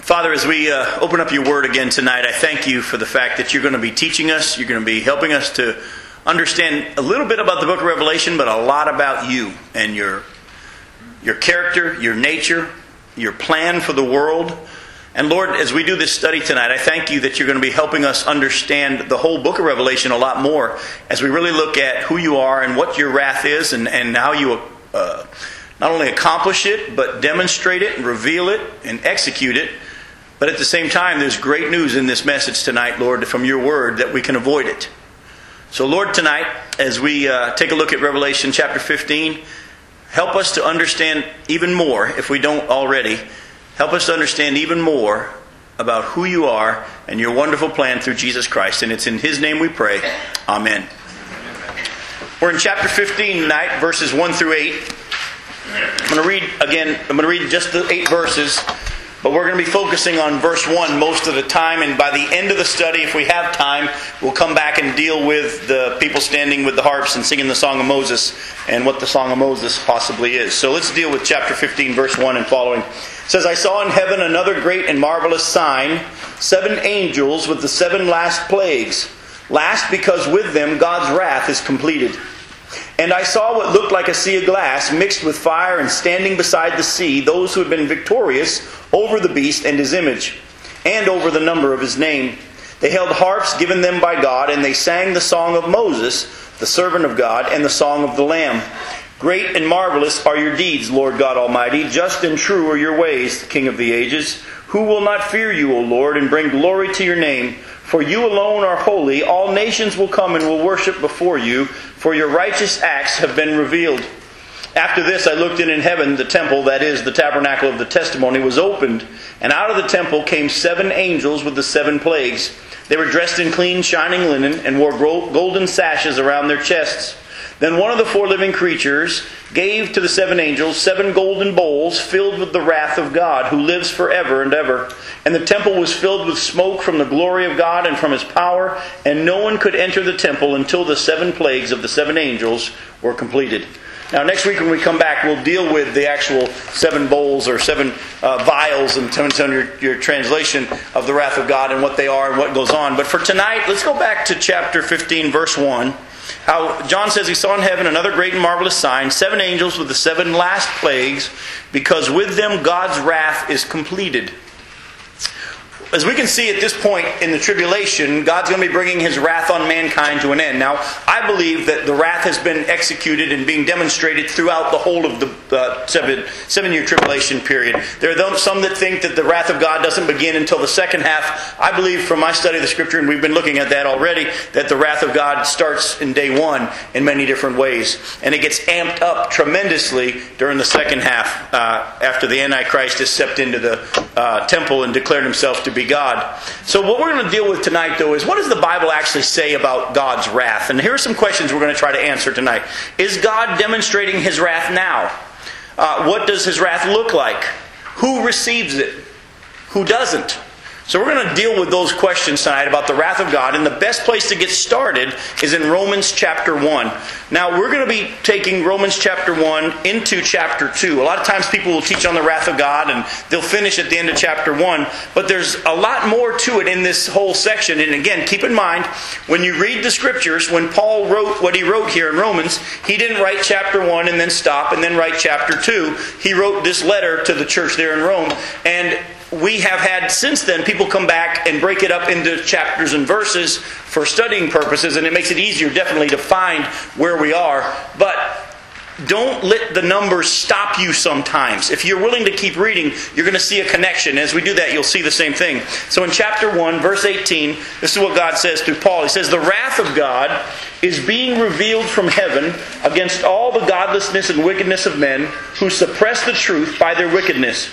Father, as we uh, open up your word again tonight, I thank you for the fact that you're going to be teaching us. You're going to be helping us to understand a little bit about the book of Revelation, but a lot about you and your, your character, your nature, your plan for the world. And Lord, as we do this study tonight, I thank you that you're going to be helping us understand the whole book of Revelation a lot more as we really look at who you are and what your wrath is and, and how you uh, not only accomplish it, but demonstrate it and reveal it and execute it. But at the same time, there's great news in this message tonight, Lord, from your word that we can avoid it. So, Lord, tonight, as we uh, take a look at Revelation chapter 15, help us to understand even more, if we don't already, help us to understand even more about who you are and your wonderful plan through Jesus Christ. And it's in His name we pray. Amen. We're in chapter 15 tonight, verses 1 through 8. I'm going to read again, I'm going to read just the eight verses. But we're going to be focusing on verse 1 most of the time, and by the end of the study, if we have time, we'll come back and deal with the people standing with the harps and singing the Song of Moses and what the Song of Moses possibly is. So let's deal with chapter 15, verse 1 and following. It says, I saw in heaven another great and marvelous sign, seven angels with the seven last plagues. Last because with them God's wrath is completed. And I saw what looked like a sea of glass mixed with fire, and standing beside the sea, those who had been victorious over the beast and his image, and over the number of his name. They held harps given them by God, and they sang the song of Moses, the servant of God, and the song of the Lamb. Great and marvelous are your deeds, Lord God Almighty. Just and true are your ways, King of the ages. Who will not fear you, O Lord, and bring glory to your name? For you alone are holy. All nations will come and will worship before you, for your righteous acts have been revealed. After this, I looked in in heaven, the temple, that is, the tabernacle of the testimony, was opened, and out of the temple came seven angels with the seven plagues. They were dressed in clean, shining linen, and wore golden sashes around their chests. Then one of the four living creatures gave to the seven angels seven golden bowls filled with the wrath of God, who lives forever and ever. And the temple was filled with smoke from the glory of God and from his power, and no one could enter the temple until the seven plagues of the seven angels were completed. Now, next week when we come back, we'll deal with the actual seven bowls or seven uh, vials, and depends on your, your translation of the wrath of God and what they are and what goes on. But for tonight, let's go back to chapter 15, verse 1. How John says he saw in heaven another great and marvelous sign, seven angels with the seven last plagues, because with them God's wrath is completed as we can see at this point in the tribulation, God's going to be bringing his wrath on mankind to an end. Now, I believe that the wrath has been executed and being demonstrated throughout the whole of the uh, seven, seven year tribulation period. There are some that think that the wrath of God doesn't begin until the second half. I believe from my study of the scripture, and we've been looking at that already, that the wrath of God starts in day one in many different ways. And it gets amped up tremendously during the second half uh, after the Antichrist has stepped into the uh, temple and declared himself to be be God. So, what we're going to deal with tonight, though, is what does the Bible actually say about God's wrath? And here are some questions we're going to try to answer tonight. Is God demonstrating his wrath now? Uh, what does his wrath look like? Who receives it? Who doesn't? So we're going to deal with those questions tonight about the wrath of God, and the best place to get started is in Romans chapter 1. Now, we're going to be taking Romans chapter 1 into chapter 2. A lot of times people will teach on the wrath of God, and they'll finish at the end of chapter 1, but there's a lot more to it in this whole section. And again, keep in mind, when you read the scriptures, when Paul wrote what he wrote here in Romans, he didn't write chapter 1 and then stop and then write chapter 2. He wrote this letter to the church there in Rome, and we have had since then people come back and break it up into chapters and verses for studying purposes, and it makes it easier definitely to find where we are. But don't let the numbers stop you sometimes. If you're willing to keep reading, you're going to see a connection. As we do that, you'll see the same thing. So in chapter 1, verse 18, this is what God says through Paul. He says, The wrath of God is being revealed from heaven against all the godlessness and wickedness of men who suppress the truth by their wickedness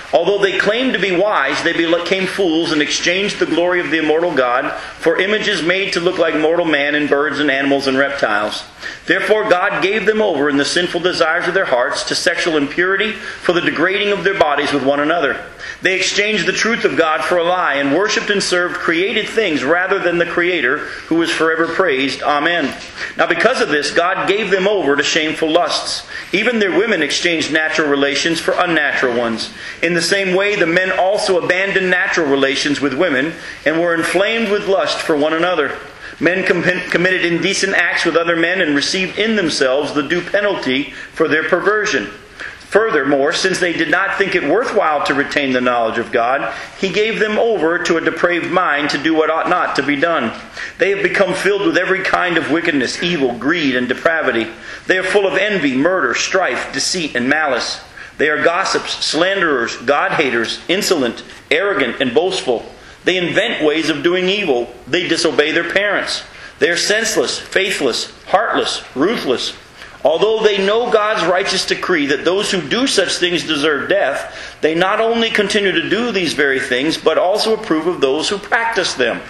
Although they claimed to be wise, they became fools and exchanged the glory of the immortal God for images made to look like mortal man and birds and animals and reptiles. Therefore, God gave them over in the sinful desires of their hearts to sexual impurity for the degrading of their bodies with one another. They exchanged the truth of God for a lie and worshiped and served created things rather than the Creator who is forever praised. Amen. Now, because of this, God gave them over to shameful lusts. Even their women exchanged natural relations for unnatural ones. In the same way, the men also abandoned natural relations with women and were inflamed with lust for one another. Men com- committed indecent acts with other men and received in themselves the due penalty for their perversion. Furthermore, since they did not think it worthwhile to retain the knowledge of God, he gave them over to a depraved mind to do what ought not to be done. They have become filled with every kind of wickedness, evil, greed, and depravity. They are full of envy, murder, strife, deceit, and malice. They are gossips, slanderers, God haters, insolent, arrogant, and boastful. They invent ways of doing evil. They disobey their parents. They are senseless, faithless, heartless, ruthless. Although they know God's righteous decree that those who do such things deserve death, they not only continue to do these very things, but also approve of those who practice them.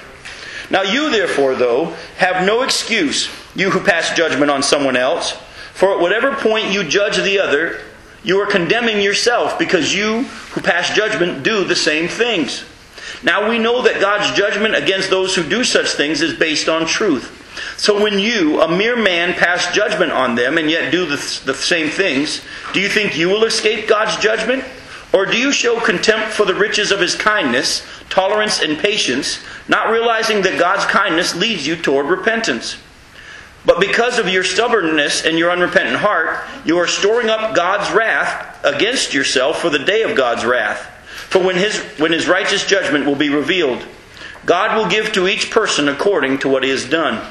Now you, therefore, though, have no excuse, you who pass judgment on someone else, for at whatever point you judge the other, you are condemning yourself, because you who pass judgment do the same things. Now we know that God's judgment against those who do such things is based on truth. So when you, a mere man, pass judgment on them and yet do the, the, same things, do you think you will escape God's judgment? Or do you show contempt for the riches of his kindness, tolerance, and patience, not realizing that God's kindness leads you toward repentance? But because of your stubbornness and your unrepentant heart, you are storing up God's wrath against yourself for the day of God's wrath. For when his, when his righteous judgment will be revealed, God will give to each person according to what he has done.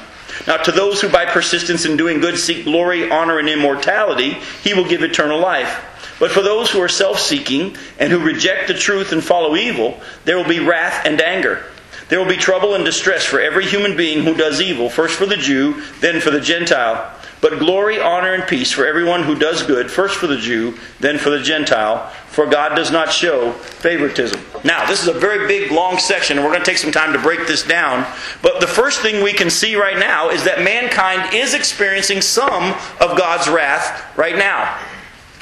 Now, to those who by persistence in doing good seek glory, honor, and immortality, he will give eternal life. But for those who are self seeking and who reject the truth and follow evil, there will be wrath and anger. There will be trouble and distress for every human being who does evil, first for the Jew, then for the Gentile. But glory, honor, and peace for everyone who does good, first for the Jew, then for the Gentile, for God does not show favoritism. Now, this is a very big, long section, and we're going to take some time to break this down. But the first thing we can see right now is that mankind is experiencing some of God's wrath right now.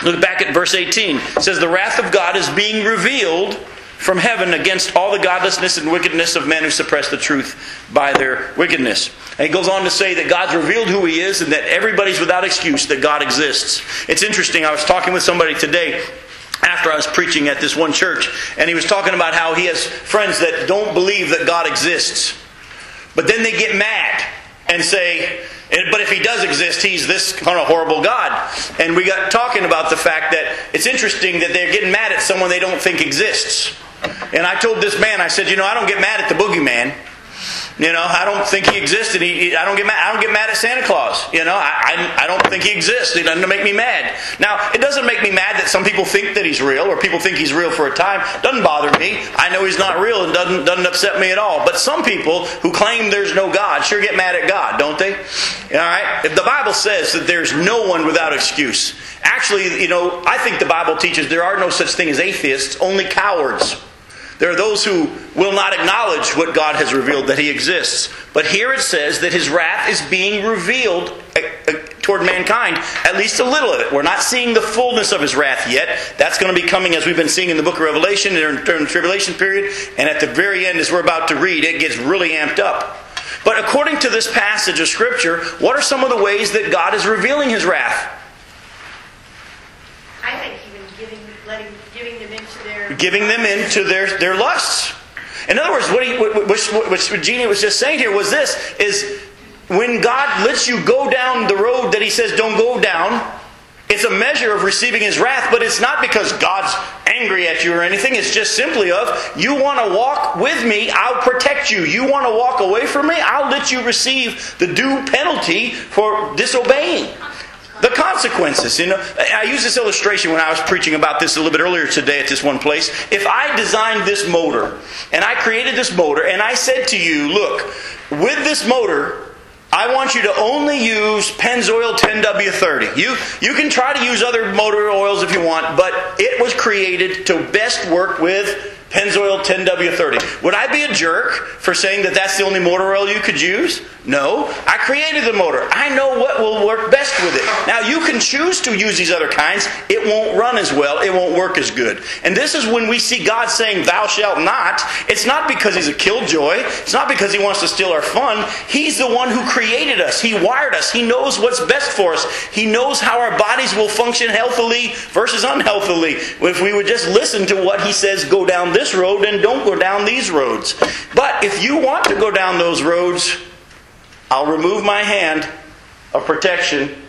Look back at verse 18. It says, The wrath of God is being revealed from heaven against all the godlessness and wickedness of men who suppress the truth by their wickedness. And he goes on to say that God's revealed who he is and that everybody's without excuse that God exists. It's interesting, I was talking with somebody today after I was preaching at this one church, and he was talking about how he has friends that don't believe that God exists. But then they get mad and say, but if he does exist, he's this kind of horrible God. And we got talking about the fact that it's interesting that they're getting mad at someone they don't think exists. And I told this man, I said, you know, I don't get mad at the boogeyman. You know, I don't think he existed. He, I don't get mad. I don't get mad at Santa Claus. You know, I, I, I don't think he exists. It doesn't make me mad. Now, it doesn't make me mad that some people think that he's real, or people think he's real for a time. Doesn't bother me. I know he's not real, and doesn't doesn't upset me at all. But some people who claim there's no God sure get mad at God, don't they? All right. If the Bible says that there's no one without excuse, actually, you know, I think the Bible teaches there are no such thing as atheists, only cowards. There are those who will not acknowledge what God has revealed that He exists. But here it says that His wrath is being revealed uh, uh, toward mankind, at least a little of it. We're not seeing the fullness of His wrath yet. That's going to be coming as we've been seeing in the book of Revelation during the tribulation period. And at the very end, as we're about to read, it gets really amped up. But according to this passage of Scripture, what are some of the ways that God is revealing His wrath? I think even giving, letting giving them into their, their lusts. In other words, what, he, what Jeannie was just saying here was this, is when God lets you go down the road that he says don't go down, it's a measure of receiving his wrath, but it's not because God's angry at you or anything. It's just simply of, you want to walk with me, I'll protect you. You want to walk away from me, I'll let you receive the due penalty for disobeying the consequences. You know, I used this illustration when I was preaching about this a little bit earlier today at this one place. If I designed this motor and I created this motor and I said to you, look, with this motor, I want you to only use Pennzoil 10W30. You, you can try to use other motor oils if you want, but it was created to best work with Pennzoil 10W30. Would I be a jerk for saying that that's the only motor oil you could use? No. I created the motor. I know what will work best with it. Now, you can choose to use these other kinds. It won't run as well. It won't work as good. And this is when we see God saying, Thou shalt not. It's not because He's a killjoy. It's not because He wants to steal our fun. He's the one who created us. He wired us. He knows what's best for us. He knows how our bodies will function healthily versus unhealthily. If we would just listen to what He says, go down this road and don't go down these roads. But if you want to go down those roads, I'll remove my hand of protection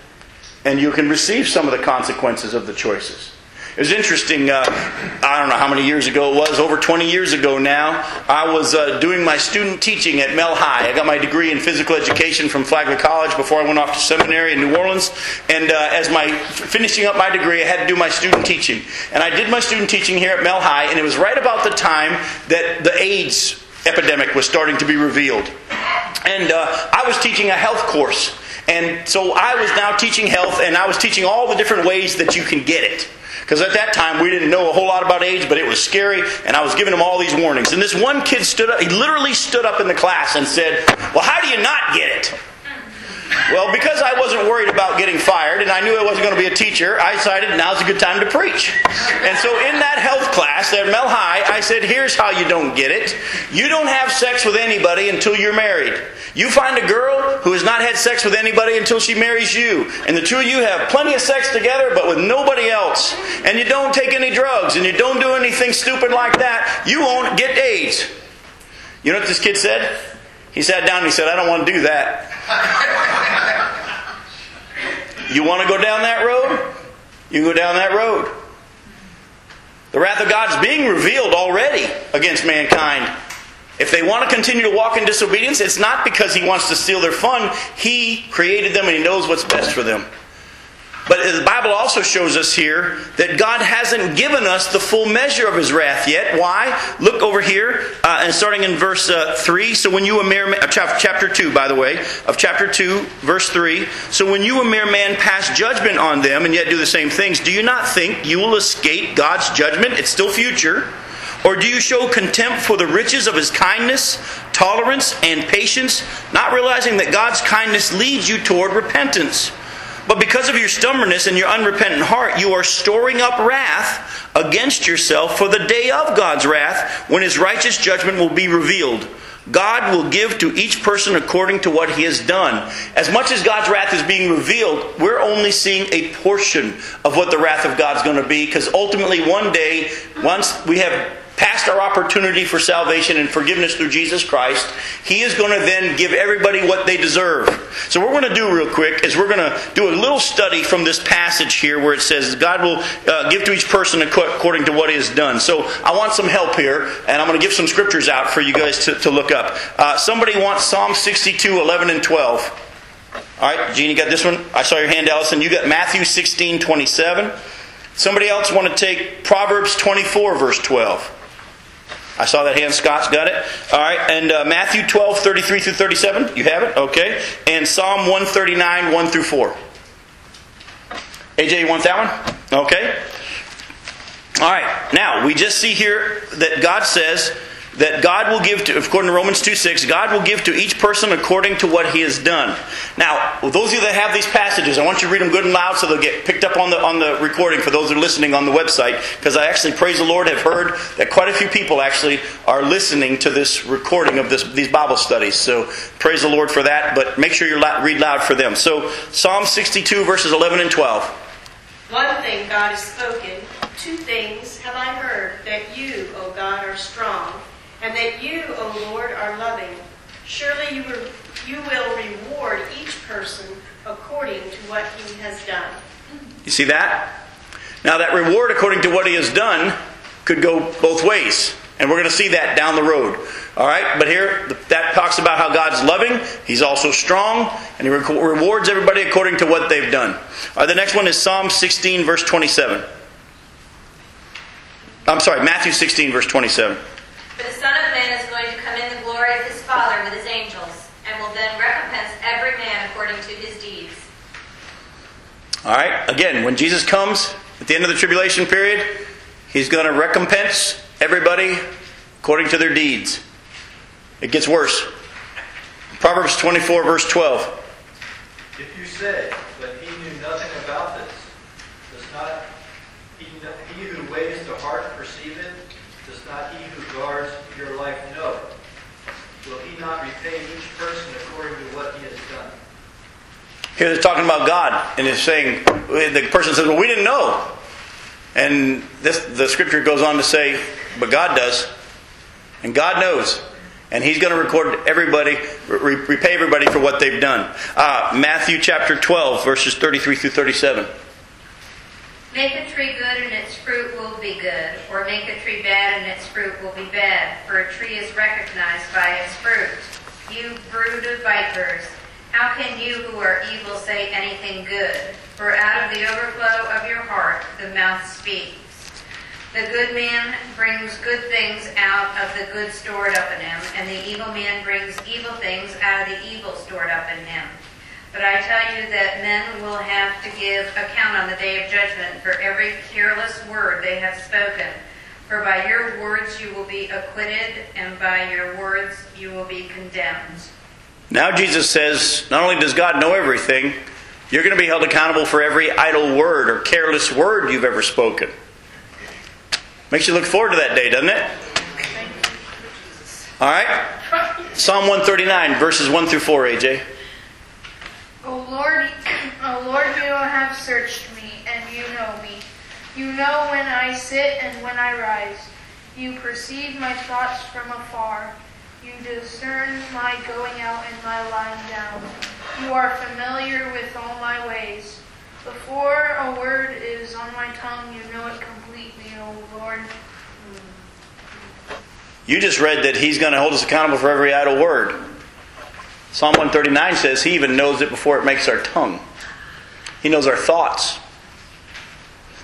and you can receive some of the consequences of the choices. It was interesting. Uh, I don't know how many years ago it was, over 20 years ago now. I was uh, doing my student teaching at Mel High. I got my degree in physical education from Flagler College before I went off to seminary in New Orleans. And uh, as my finishing up my degree, I had to do my student teaching. And I did my student teaching here at Mel High, and it was right about the time that the AIDS epidemic was starting to be revealed. And uh, I was teaching a health course. And so I was now teaching health, and I was teaching all the different ways that you can get it. Because at that time, we didn't know a whole lot about AIDS, but it was scary, and I was giving them all these warnings. And this one kid stood up, he literally stood up in the class and said, Well, how do you not get it? Well, because I wasn't worried about getting fired and I knew I wasn't going to be a teacher, I decided now's a good time to preach. And so in that health class at Mel High, I said, here's how you don't get it. You don't have sex with anybody until you're married. You find a girl who has not had sex with anybody until she marries you. And the two of you have plenty of sex together, but with nobody else. And you don't take any drugs and you don't do anything stupid like that. You won't get AIDS. You know what this kid said? He sat down and he said, I don't want to do that. You want to go down that road? You go down that road. The wrath of God is being revealed already against mankind. If they want to continue to walk in disobedience, it's not because He wants to steal their fun. He created them and He knows what's best for them. But the Bible also shows us here that God hasn't given us the full measure of His wrath yet. Why? Look over here, uh, and starting in verse uh, 3. So when you, a mere man, uh, chapter 2, by the way, of chapter 2, verse 3. So when you, a mere man, pass judgment on them and yet do the same things, do you not think you will escape God's judgment? It's still future. Or do you show contempt for the riches of his kindness, tolerance, and patience, not realizing that God's kindness leads you toward repentance? But because of your stubbornness and your unrepentant heart, you are storing up wrath against yourself for the day of God's wrath, when his righteous judgment will be revealed. God will give to each person according to what he has done. As much as God's wrath is being revealed, we're only seeing a portion of what the wrath of God is going to be, because ultimately, one day, once we have past our opportunity for salvation and forgiveness through Jesus Christ, He is going to then give everybody what they deserve. So, what we're going to do real quick is we're going to do a little study from this passage here where it says God will uh, give to each person according to what He has done. So, I want some help here, and I'm going to give some scriptures out for you guys to, to look up. Uh, somebody wants Psalm 62, 11, and 12. All right, Gene, you got this one? I saw your hand, Allison. You got Matthew 16, 27. Somebody else want to take Proverbs 24, verse 12. I saw that hand. Scott's got it. All right. And uh, Matthew 12, 33 through 37. You have it? Okay. And Psalm 139, 1 through 4. AJ, you want that one? Okay. All right. Now, we just see here that God says that God will give to, according to Romans 2 6, God will give to each person according to what he has done. Now, those of you that have these passages, I want you to read them good and loud so they'll get picked up on the, on the recording for those that are listening on the website. Because I actually, praise the Lord, have heard that quite a few people actually are listening to this recording of this, these Bible studies. So praise the Lord for that, but make sure you read loud for them. So, Psalm 62, verses 11 and 12. One thing God has spoken, two things have I heard, that you, O God, are strong and that you, O Lord, are loving. Surely you, re- you will reward each person according to what he has done. You see that? Now, that reward according to what he has done could go both ways. And we're going to see that down the road. All right? But here, that talks about how God's loving. He's also strong. And he rewards everybody according to what they've done. All right, the next one is Psalm 16, verse 27. I'm sorry, Matthew 16, verse 27. For the Son of Man is going to come in the glory of his Father with his angels, and will then recompense every to his deeds. All right? Again, when Jesus comes at the end of the tribulation period, he's going to recompense everybody according to their deeds. It gets worse. Proverbs 24, verse 12. If you say, but he knew nothing about this, does not he, he who weighs the heart perceive it? Does not he who guards your life know? Will he not repay each person according to what he has done? Here they're talking about God, and it's saying, the person says, Well, we didn't know. And this, the scripture goes on to say, But God does. And God knows. And He's going to record everybody, re- repay everybody for what they've done. Uh, Matthew chapter 12, verses 33 through 37. Make a tree good and its fruit will be good, or make a tree bad and its fruit will be bad, for a tree is recognized by its fruit. You brood of vipers, how can you who are evil say anything good? For out of the overflow of your heart the mouth speaks. The good man brings good things out of the good stored up in him, and the evil man brings evil things out of the evil stored up in him. But I tell you that men will have to give account on the day of judgment for every careless word they have spoken. For by your words you will be acquitted, and by your words you will be condemned. Now Jesus says, not only does God know everything, you're going to be held accountable for every idle word or careless word you've ever spoken. Makes you look forward to that day, doesn't it? All right? Psalm 139, verses 1 through 4, AJ. O oh Lord, O Lord, you have searched me, and you know me. You know when I sit and when I rise. You perceive my thoughts from afar. You discern my going out and my lying down. You are familiar with all my ways. Before a word is on my tongue, you know it completely, O Lord. You just read that he's going to hold us accountable for every idle word. Psalm 139 says he even knows it before it makes our tongue. He knows our thoughts.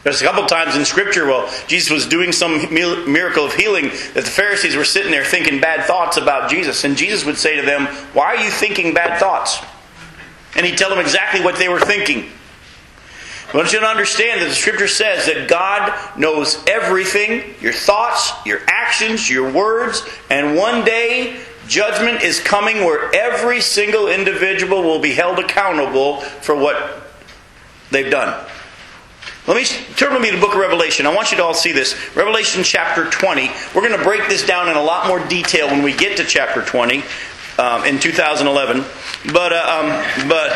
There's a couple times in Scripture, well, Jesus was doing some miracle of healing that the Pharisees were sitting there thinking bad thoughts about Jesus. And Jesus would say to them, Why are you thinking bad thoughts? And he'd tell them exactly what they were thinking. I want you to understand that the Scripture says that God knows everything your thoughts, your actions, your words, and one day judgment is coming where every single individual will be held accountable for what they've done. Let me turn with me to the book of Revelation. I want you to all see this. Revelation chapter 20. We're going to break this down in a lot more detail when we get to chapter 20 um, in 2011. But, uh, um, but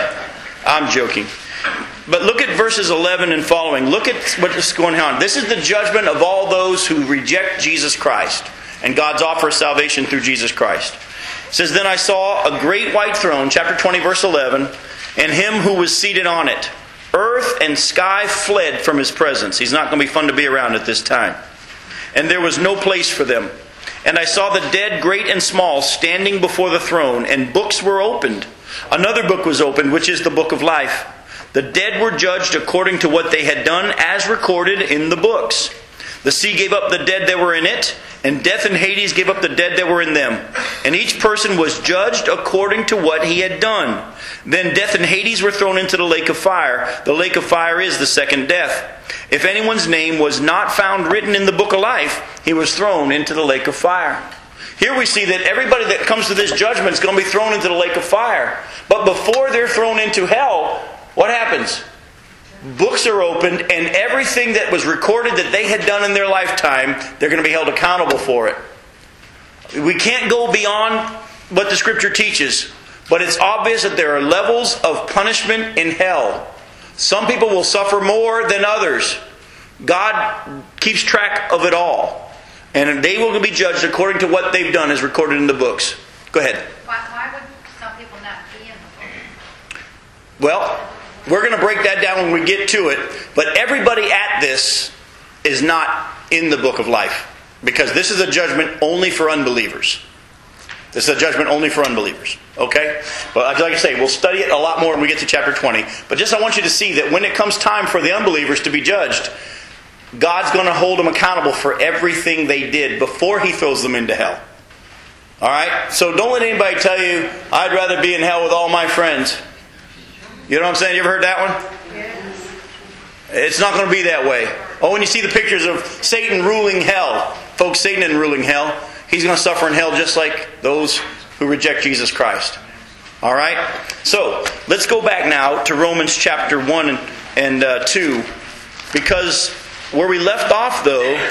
I'm joking. But look at verses 11 and following. Look at what's going on. This is the judgment of all those who reject Jesus Christ and God's offer of salvation through Jesus Christ. It says, Then I saw a great white throne, chapter 20, verse 11, and him who was seated on it. Earth and sky fled from his presence. He's not going to be fun to be around at this time. And there was no place for them. And I saw the dead, great and small, standing before the throne, and books were opened. Another book was opened, which is the book of life. The dead were judged according to what they had done, as recorded in the books. The sea gave up the dead that were in it, and death and Hades gave up the dead that were in them. And each person was judged according to what he had done. Then death and Hades were thrown into the lake of fire. The lake of fire is the second death. If anyone's name was not found written in the book of life, he was thrown into the lake of fire. Here we see that everybody that comes to this judgment is going to be thrown into the lake of fire. But before they're thrown into hell, what happens? Books are opened, and everything that was recorded that they had done in their lifetime, they're going to be held accountable for it. We can't go beyond what the scripture teaches, but it's obvious that there are levels of punishment in hell. Some people will suffer more than others. God keeps track of it all. And they will be judged according to what they've done as recorded in the books. Go ahead. Why, why would some people not be in the book? Well, we're going to break that down when we get to it. But everybody at this is not in the book of life because this is a judgment only for unbelievers. This is a judgment only for unbelievers. Okay? But like I say, we'll study it a lot more when we get to chapter 20. But just I want you to see that when it comes time for the unbelievers to be judged, God's going to hold them accountable for everything they did before He throws them into hell. All right? So don't let anybody tell you, I'd rather be in hell with all my friends. You know what I'm saying? You ever heard that one? It's not going to be that way. Oh, when you see the pictures of Satan ruling hell, folks, Satan isn't ruling hell. He's going to suffer in hell just like those who reject Jesus Christ. All right? So, let's go back now to Romans chapter 1 and, and uh, 2. Because where we left off, though,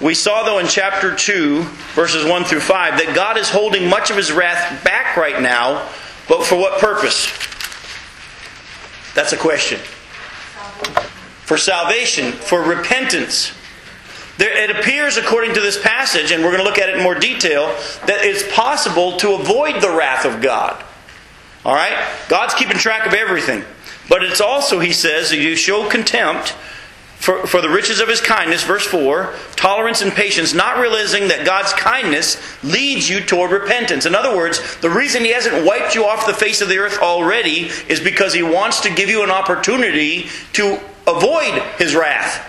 we saw, though, in chapter 2, verses 1 through 5, that God is holding much of his wrath back right now, but for what purpose? That's a question. For salvation, for repentance. There, it appears, according to this passage, and we're going to look at it in more detail, that it's possible to avoid the wrath of God. All right? God's keeping track of everything. But it's also, he says, that you show contempt for, for the riches of his kindness, verse 4, tolerance and patience, not realizing that God's kindness leads you toward repentance. In other words, the reason he hasn't wiped you off the face of the earth already is because he wants to give you an opportunity to avoid his wrath.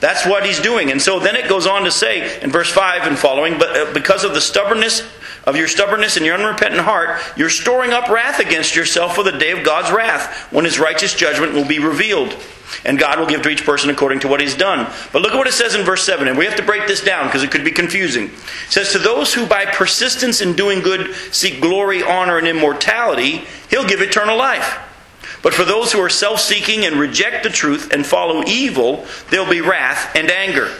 That's what he's doing. And so then it goes on to say in verse 5 and following, but uh, because of the stubbornness of your stubbornness and your unrepentant heart, you're storing up wrath against yourself for the day of God's wrath, when his righteous judgment will be revealed. And God will give to each person according to what he's done. But look at what it says in verse 7, and we have to break this down because it could be confusing. It says, To those who by persistence in doing good seek glory, honor, and immortality, he'll give eternal life. But for those who are self seeking and reject the truth and follow evil, there'll be wrath and anger.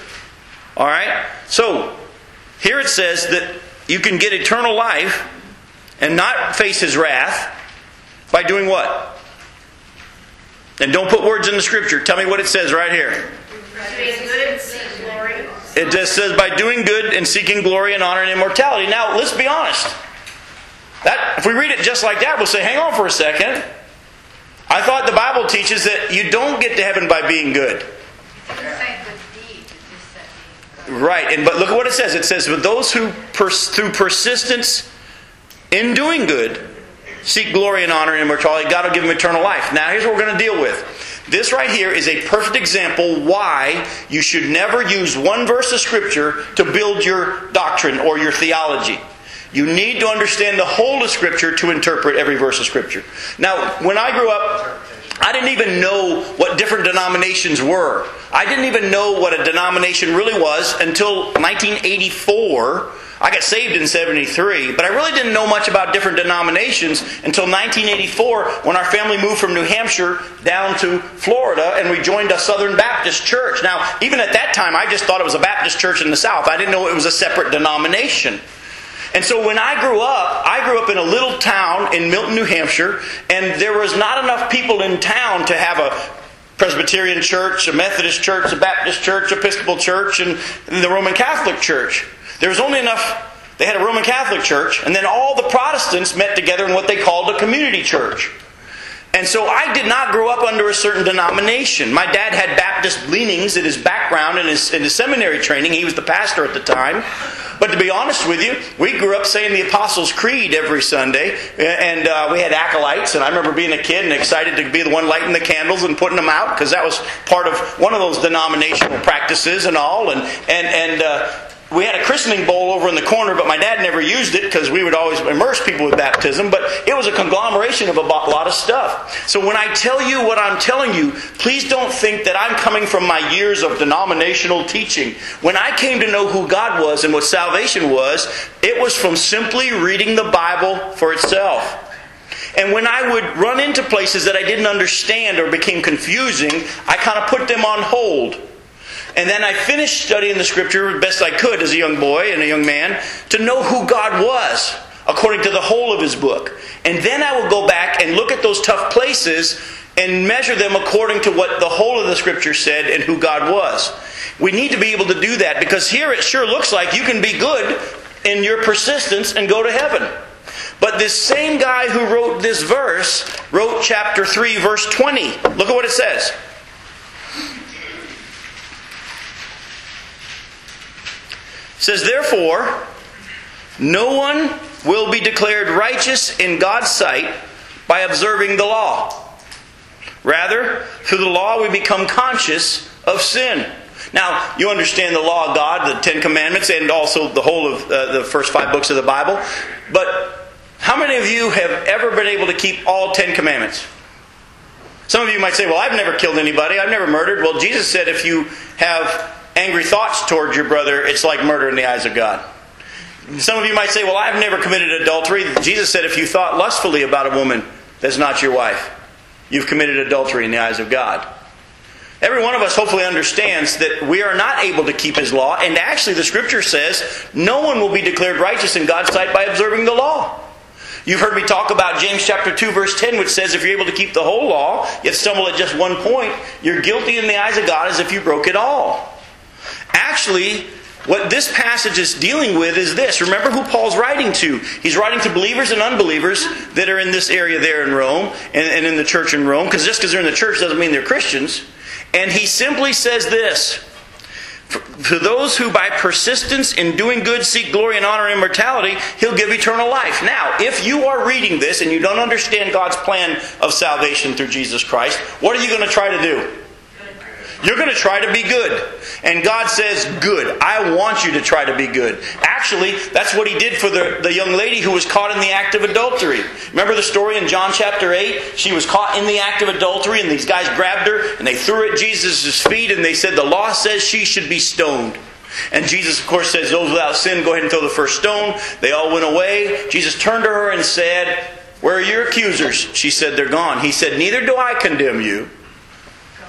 All right? So, here it says that you can get eternal life and not face his wrath by doing what? And don't put words in the scripture. Tell me what it says right here. It just says by doing good and seeking glory and honor and immortality. Now, let's be honest. That if we read it just like that, we'll say, hang on for a second. I thought the Bible teaches that you don't get to heaven by being good. Right, and but look at what it says. It says, "But those who pers- through persistence in doing good seek glory and honor and immortality, God will give them eternal life." Now, here's what we're going to deal with. This right here is a perfect example why you should never use one verse of Scripture to build your doctrine or your theology. You need to understand the whole of Scripture to interpret every verse of Scripture. Now, when I grew up, I didn't even know what different denominations were. I didn't even know what a denomination really was until 1984. I got saved in 73, but I really didn't know much about different denominations until 1984 when our family moved from New Hampshire down to Florida and we joined a Southern Baptist church. Now, even at that time, I just thought it was a Baptist church in the South. I didn't know it was a separate denomination. And so when I grew up, I grew up in a little town in Milton, New Hampshire, and there was not enough people in town to have a Presbyterian church, a Methodist church, a Baptist church, Episcopal church, and the Roman Catholic church. There was only enough, they had a Roman Catholic church, and then all the Protestants met together in what they called a community church. And so I did not grow up under a certain denomination. My dad had Baptist leanings in his background and his, in his seminary training. He was the pastor at the time. But to be honest with you, we grew up saying the Apostles' Creed every Sunday, and uh, we had acolytes. And I remember being a kid and excited to be the one lighting the candles and putting them out because that was part of one of those denominational practices and all. And and and uh, we had a christening bowl over in the corner, but my dad never used it because we would always immerse people with baptism. But it was a conglomeration of a lot of stuff. So when I tell you what I'm telling you, please don't think that I'm coming from my years of denominational teaching. When I came to know who God was and what salvation was, it was from simply reading the Bible for itself. And when I would run into places that I didn't understand or became confusing, I kind of put them on hold. And then I finished studying the scripture best I could as a young boy and a young man to know who God was according to the whole of his book. And then I will go back and look at those tough places and measure them according to what the whole of the scripture said and who God was. We need to be able to do that because here it sure looks like you can be good in your persistence and go to heaven. But this same guy who wrote this verse wrote chapter 3, verse 20. Look at what it says. Says, Therefore, no one will be declared righteous in God's sight by observing the law. Rather, through the law we become conscious of sin. Now, you understand the law of God, the Ten Commandments, and also the whole of uh, the first five books of the Bible. But how many of you have ever been able to keep all Ten Commandments? Some of you might say, Well, I've never killed anybody, I've never murdered. Well, Jesus said if you have angry thoughts towards your brother, it's like murder in the eyes of God. Some of you might say, Well, I've never committed adultery. Jesus said if you thought lustfully about a woman that's not your wife, you've committed adultery in the eyes of God. Every one of us hopefully understands that we are not able to keep His law, and actually the Scripture says no one will be declared righteous in God's sight by observing the law. You've heard me talk about James chapter 2 verse 10 which says if you're able to keep the whole law yet stumble at just one point, you're guilty in the eyes of God as if you broke it all. Actually, what this passage is dealing with is this. Remember who Paul's writing to. He's writing to believers and unbelievers that are in this area there in Rome and, and in the church in Rome. Because just because they're in the church doesn't mean they're Christians. And he simply says this To those who by persistence in doing good seek glory and honor and immortality, he'll give eternal life. Now, if you are reading this and you don't understand God's plan of salvation through Jesus Christ, what are you going to try to do? You're going to try to be good. And God says, Good. I want you to try to be good. Actually, that's what He did for the, the young lady who was caught in the act of adultery. Remember the story in John chapter 8? She was caught in the act of adultery, and these guys grabbed her and they threw at Jesus' feet, and they said, The law says she should be stoned. And Jesus, of course, says, Those without sin, go ahead and throw the first stone. They all went away. Jesus turned to her and said, Where are your accusers? She said, They're gone. He said, Neither do I condemn you.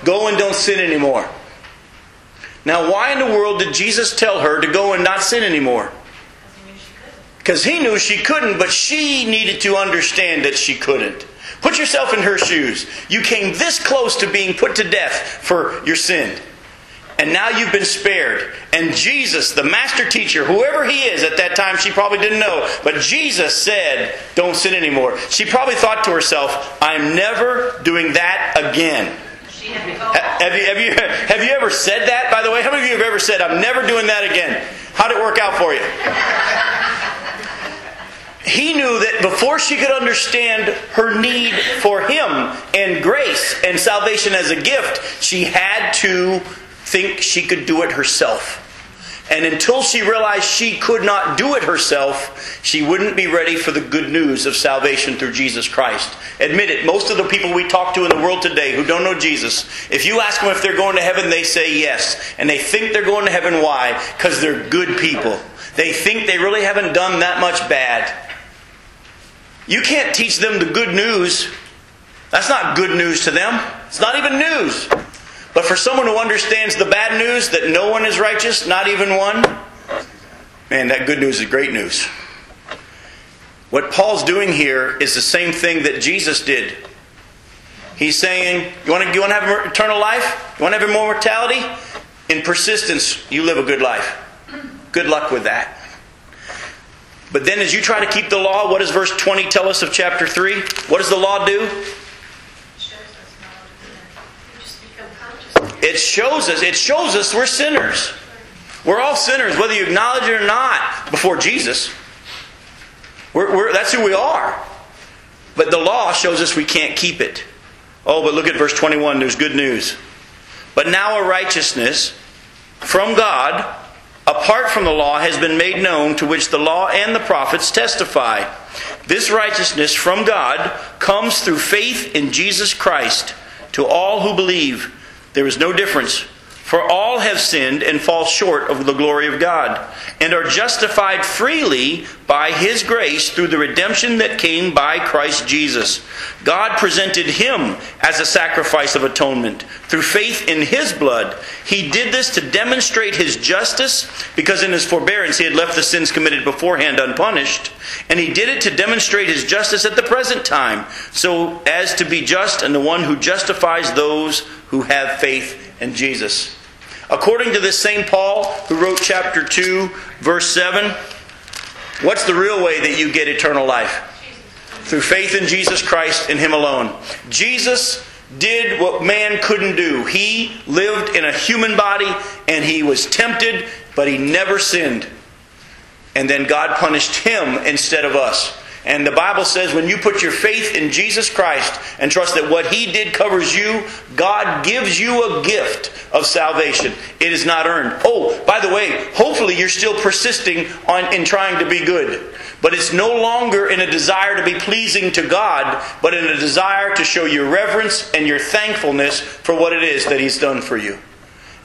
Go and don't sin anymore. Now, why in the world did Jesus tell her to go and not sin anymore? Because he knew she couldn't, but she needed to understand that she couldn't. Put yourself in her shoes. You came this close to being put to death for your sin. And now you've been spared. And Jesus, the master teacher, whoever he is at that time, she probably didn't know. But Jesus said, Don't sin anymore. She probably thought to herself, I'm never doing that again. Have you, have, you, have you ever said that, by the way? How many of you have ever said, I'm never doing that again? How'd it work out for you? he knew that before she could understand her need for him and grace and salvation as a gift, she had to think she could do it herself. And until she realized she could not do it herself, she wouldn't be ready for the good news of salvation through Jesus Christ. Admit it, most of the people we talk to in the world today who don't know Jesus, if you ask them if they're going to heaven, they say yes. And they think they're going to heaven. Why? Because they're good people. They think they really haven't done that much bad. You can't teach them the good news. That's not good news to them. It's not even news. But for someone who understands the bad news that no one is righteous, not even one, man, that good news is great news. What Paul's doing here is the same thing that Jesus did. He's saying, You want to, you want to have eternal life? You want to have immortality? In persistence, you live a good life. Good luck with that. But then, as you try to keep the law, what does verse 20 tell us of chapter 3? What does the law do? It shows us, it shows us we're sinners. We're all sinners, whether you acknowledge it or not, before Jesus. We're, we're, that's who we are. But the law shows us we can't keep it. Oh, but look at verse 21. There's good news. But now a righteousness from God, apart from the law, has been made known, to which the law and the prophets testify. This righteousness from God comes through faith in Jesus Christ to all who believe. There is no difference. For all have sinned and fall short of the glory of God, and are justified freely by His grace through the redemption that came by Christ Jesus. God presented Him as a sacrifice of atonement through faith in His blood. He did this to demonstrate His justice, because in His forbearance He had left the sins committed beforehand unpunished, and He did it to demonstrate His justice at the present time, so as to be just and the one who justifies those who have faith in Jesus. According to this same Paul, who wrote chapter 2, verse 7, what's the real way that you get eternal life? Through faith in Jesus Christ and Him alone. Jesus did what man couldn't do. He lived in a human body and he was tempted, but he never sinned. And then God punished him instead of us. And the Bible says when you put your faith in Jesus Christ and trust that what He did covers you, God gives you a gift of salvation. It is not earned. Oh, by the way, hopefully you're still persisting on in trying to be good. But it's no longer in a desire to be pleasing to God, but in a desire to show your reverence and your thankfulness for what it is that He's done for you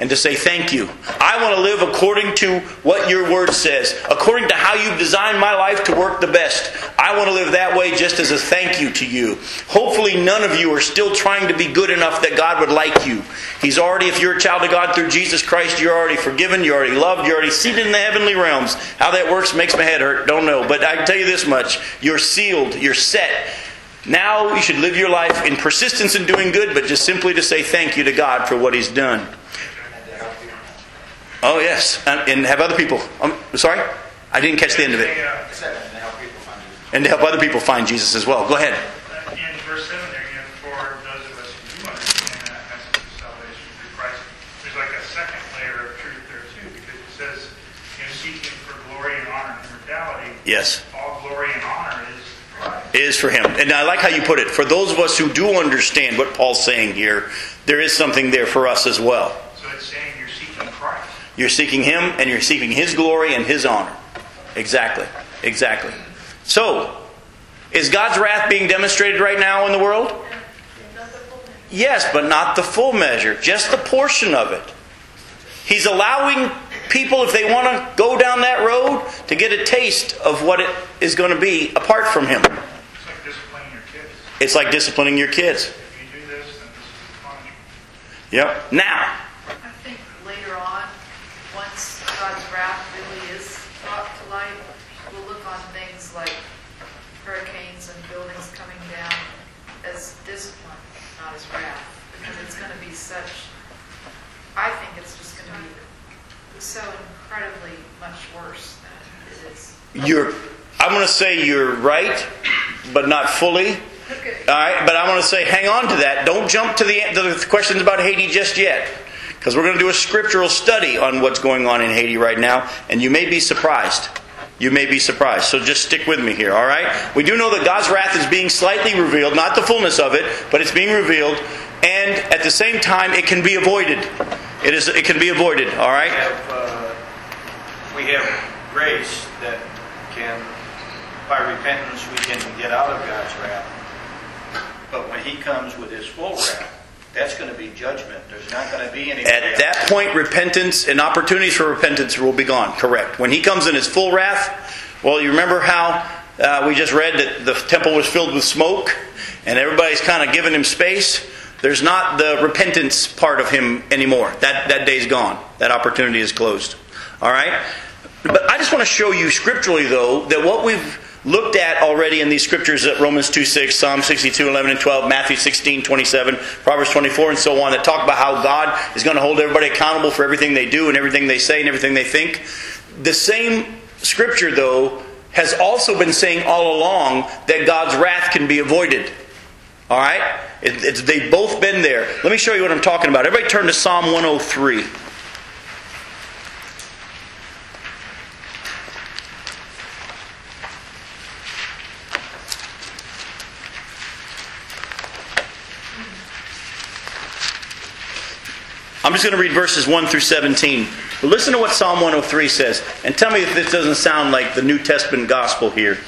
and to say thank you. I want to live according to what your word says, according to how you've designed my life to work the best. I want to live that way just as a thank you to you. Hopefully, none of you are still trying to be good enough that God would like you. He's already, if you're a child of God through Jesus Christ, you're already forgiven, you're already loved, you're already seated in the heavenly realms. How that works makes my head hurt. Don't know. But I can tell you this much you're sealed, you're set. Now you should live your life in persistence in doing good, but just simply to say thank you to God for what He's done. Oh, yes. And, and have other people. I'm sorry? I didn't catch the end of it. And to help other people find Jesus as well. Go ahead. In verse 7 there, again, for those of us who do understand that message of salvation through Christ, there's like a second layer of truth there too, because it says, you know, seeking for glory and honor and immortality. Yes. All glory and honor is Is for him. And I like how you put it. For those of us who do understand what Paul's saying here, there is something there for us as well. So it's saying you're seeking Christ. You're seeking him and you're seeking his glory and his honor. Exactly. Exactly. So, is God's wrath being demonstrated right now in the world? Yes, but not the full measure, just the portion of it. He's allowing people, if they want to go down that road, to get a taste of what it is going to be apart from Him. It's like disciplining your kids. It's like disciplining your kids. If you do this, then this is punishment. Yep. Now, I think later on, once God's wrath really is brought to light, we'll look on things like hurricanes and buildings coming down as discipline, not as wrath. Because it's going to be such, I think it's just going to be so incredibly much worse than it is. you're. I'm going to say you're right, but not fully. Okay. All right, but I want to say, hang on to that. Don't jump to the, to the questions about Haiti just yet, because we're going to do a scriptural study on what's going on in Haiti right now, and you may be surprised. You may be surprised. So just stick with me here, all right? We do know that God's wrath is being slightly revealed, not the fullness of it, but it's being revealed, and at the same time, it can be avoided. It is. It can be avoided. All We right. Uh, have, we have grace that can, by repentance, we can get out of God's wrath. But when He comes with His full wrath, that's going to be judgment. There's not going to be any. At that point, repentance and opportunities for repentance will be gone. Correct. When he comes in his full wrath, well, you remember how uh, we just read that the temple was filled with smoke, and everybody's kind of giving him space. There's not the repentance part of him anymore. That that day's gone. That opportunity is closed. All right. But I just want to show you scripturally, though, that what we've looked at already in these scriptures at Romans 2 6, Psalm 62 11 and 12, Matthew 16 27, Proverbs 24, and so on, that talk about how God is going to hold everybody accountable for everything they do and everything they say and everything they think. The same scripture, though, has also been saying all along that God's wrath can be avoided. All right? It, they've both been there. Let me show you what I'm talking about. Everybody turn to Psalm 103. I'm just going to read verses 1 through 17. But listen to what Psalm 103 says, and tell me if this doesn't sound like the New Testament gospel here.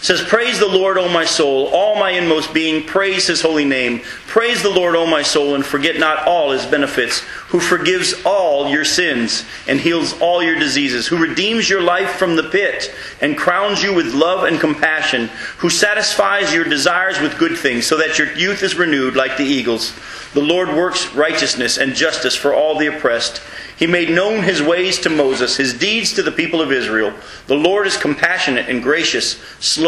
Says, Praise the Lord, O my soul, all my inmost being, praise his holy name. Praise the Lord, O my soul, and forget not all his benefits, who forgives all your sins and heals all your diseases, who redeems your life from the pit and crowns you with love and compassion, who satisfies your desires with good things, so that your youth is renewed like the eagles. The Lord works righteousness and justice for all the oppressed. He made known his ways to Moses, his deeds to the people of Israel. The Lord is compassionate and gracious, slow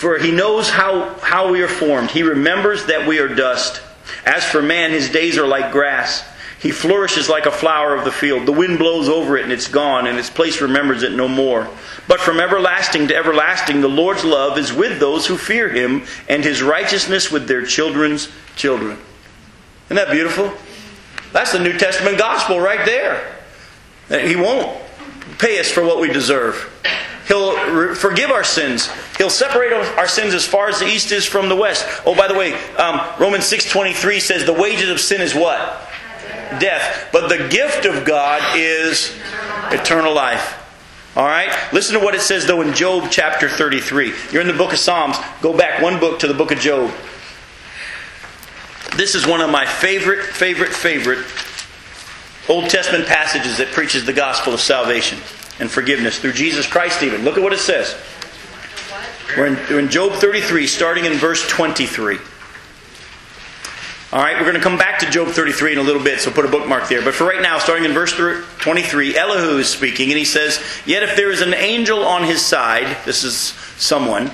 For he knows how, how we are formed. He remembers that we are dust. As for man, his days are like grass. He flourishes like a flower of the field. The wind blows over it and it's gone, and its place remembers it no more. But from everlasting to everlasting, the Lord's love is with those who fear him, and his righteousness with their children's children. Isn't that beautiful? That's the New Testament gospel right there. He won't pay us for what we deserve. He'll forgive our sins. He'll separate our sins as far as the east is from the west. Oh, by the way, um, Romans 6.23 says the wages of sin is what? Death. But the gift of God is eternal life. All right? Listen to what it says, though, in Job chapter 33. You're in the book of Psalms. Go back one book to the book of Job. This is one of my favorite, favorite, favorite Old Testament passages that preaches the gospel of salvation and forgiveness through Jesus Christ, even. Look at what it says. We're in, we're in Job 33, starting in verse 23. All right, we're going to come back to Job 33 in a little bit, so put a bookmark there. But for right now, starting in verse 23, Elihu is speaking, and he says, Yet if there is an angel on his side, this is someone,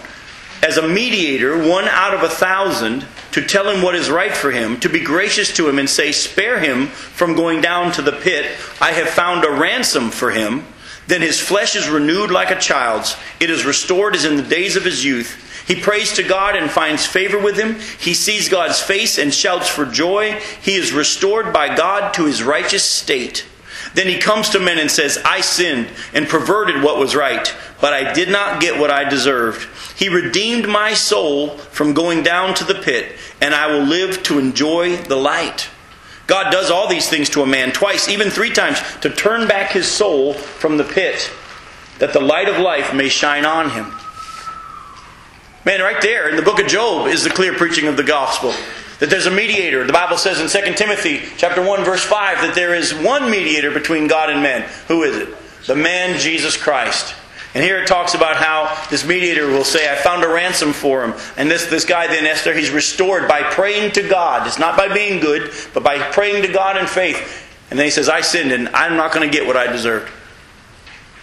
as a mediator, one out of a thousand, to tell him what is right for him, to be gracious to him and say, Spare him from going down to the pit. I have found a ransom for him. Then his flesh is renewed like a child's. It is restored as in the days of his youth. He prays to God and finds favor with him. He sees God's face and shouts for joy. He is restored by God to his righteous state. Then he comes to men and says, I sinned and perverted what was right, but I did not get what I deserved. He redeemed my soul from going down to the pit, and I will live to enjoy the light. God does all these things to a man twice, even three times, to turn back his soul from the pit, that the light of life may shine on him. Man, right there in the book of Job is the clear preaching of the gospel. That there's a mediator. The Bible says in 2 Timothy chapter 1 verse 5 that there is one mediator between God and men. Who is it? The man Jesus Christ. And here it talks about how this mediator will say, I found a ransom for him. And this, this guy then, Esther, he's restored by praying to God. It's not by being good, but by praying to God in faith. And then he says, I sinned and I'm not going to get what I deserved.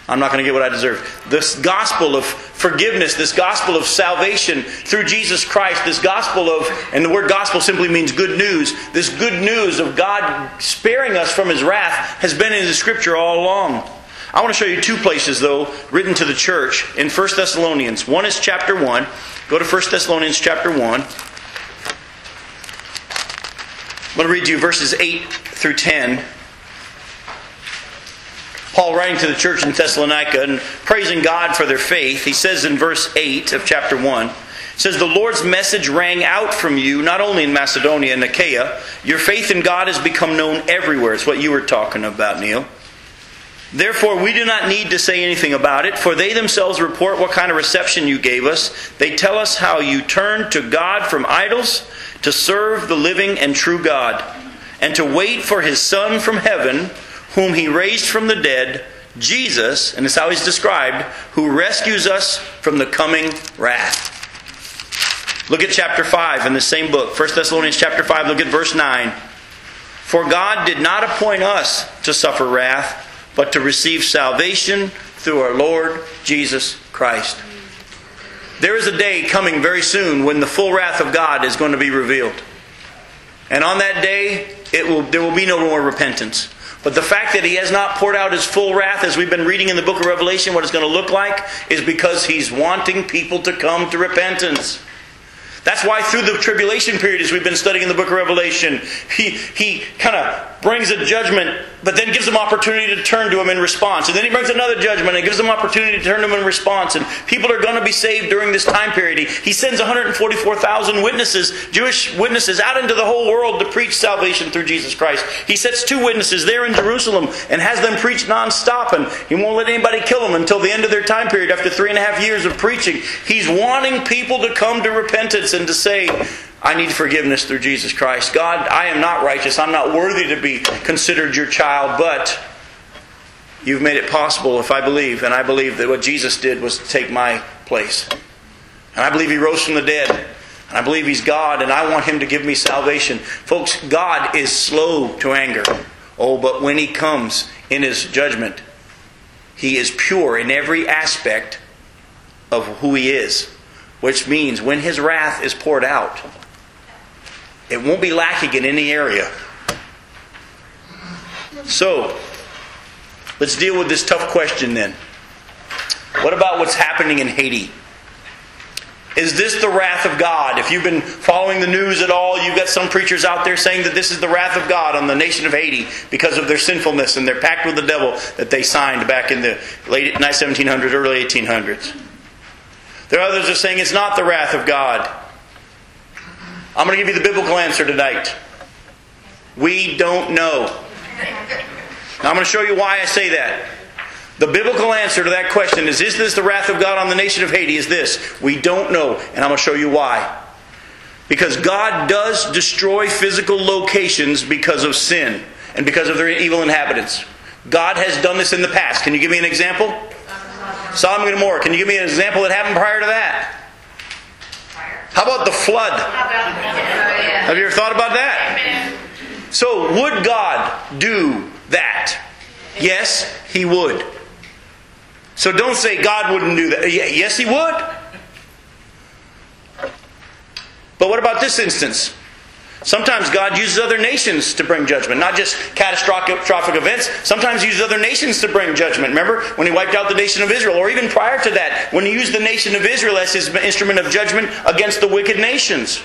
I'm not going to get what I deserve. This gospel of forgiveness, this gospel of salvation through Jesus Christ, this gospel of, and the word gospel simply means good news, this good news of God sparing us from his wrath has been in the scripture all along. I want to show you two places, though, written to the church in 1 Thessalonians. One is chapter 1. Go to 1 Thessalonians chapter 1. I'm going to read you verses 8 through 10. Paul writing to the church in Thessalonica and praising God for their faith, he says in verse 8 of chapter 1, says, The Lord's message rang out from you, not only in Macedonia and Achaia. Your faith in God has become known everywhere. It's what you were talking about, Neil. Therefore, we do not need to say anything about it, for they themselves report what kind of reception you gave us. They tell us how you turned to God from idols to serve the living and true God, and to wait for his Son from heaven whom he raised from the dead, Jesus, and it's how he's described, who rescues us from the coming wrath. Look at chapter 5 in the same book, 1 Thessalonians chapter 5, look at verse 9. For God did not appoint us to suffer wrath, but to receive salvation through our Lord Jesus Christ. There is a day coming very soon when the full wrath of God is going to be revealed. And on that day, it will, there will be no more repentance. But the fact that he has not poured out his full wrath, as we've been reading in the book of Revelation, what it's going to look like, is because he's wanting people to come to repentance. That's why through the tribulation period, as we've been studying in the book of Revelation, he, he kind of brings a judgment, but then gives them opportunity to turn to him in response. And then he brings another judgment and gives them opportunity to turn to him in response. And people are going to be saved during this time period. He, he sends 144,000 witnesses, Jewish witnesses, out into the whole world to preach salvation through Jesus Christ. He sets two witnesses there in Jerusalem and has them preach nonstop. And he won't let anybody kill them until the end of their time period after three and a half years of preaching. He's wanting people to come to repentance and to say, I need forgiveness through Jesus Christ. God, I am not righteous. I'm not worthy to be considered your child, but you've made it possible if I believe. And I believe that what Jesus did was to take my place. And I believe he rose from the dead. And I believe he's God, and I want him to give me salvation. Folks, God is slow to anger. Oh, but when he comes in his judgment, he is pure in every aspect of who he is which means when his wrath is poured out, it won't be lacking in any area. So, let's deal with this tough question then. What about what's happening in Haiti? Is this the wrath of God? If you've been following the news at all, you've got some preachers out there saying that this is the wrath of God on the nation of Haiti because of their sinfulness and their pact with the devil that they signed back in the late 1700s, early 1800s. There are others that are saying it's not the wrath of God. I'm going to give you the biblical answer tonight. We don't know. Now, I'm going to show you why I say that. The biblical answer to that question is Is this the wrath of God on the nation of Haiti? Is this? We don't know, and I'm going to show you why. Because God does destroy physical locations because of sin and because of their evil inhabitants. God has done this in the past. Can you give me an example? Sodom and Gomorrah. Can you give me an example that happened prior to that? How about the flood? Have you ever thought about that? So, would God do that? Yes, He would. So don't say God wouldn't do that. Yes, He would. But what about this instance? Sometimes God uses other nations to bring judgment, not just catastrophic events. Sometimes He uses other nations to bring judgment. Remember when He wiped out the nation of Israel, or even prior to that, when He used the nation of Israel as His instrument of judgment against the wicked nations.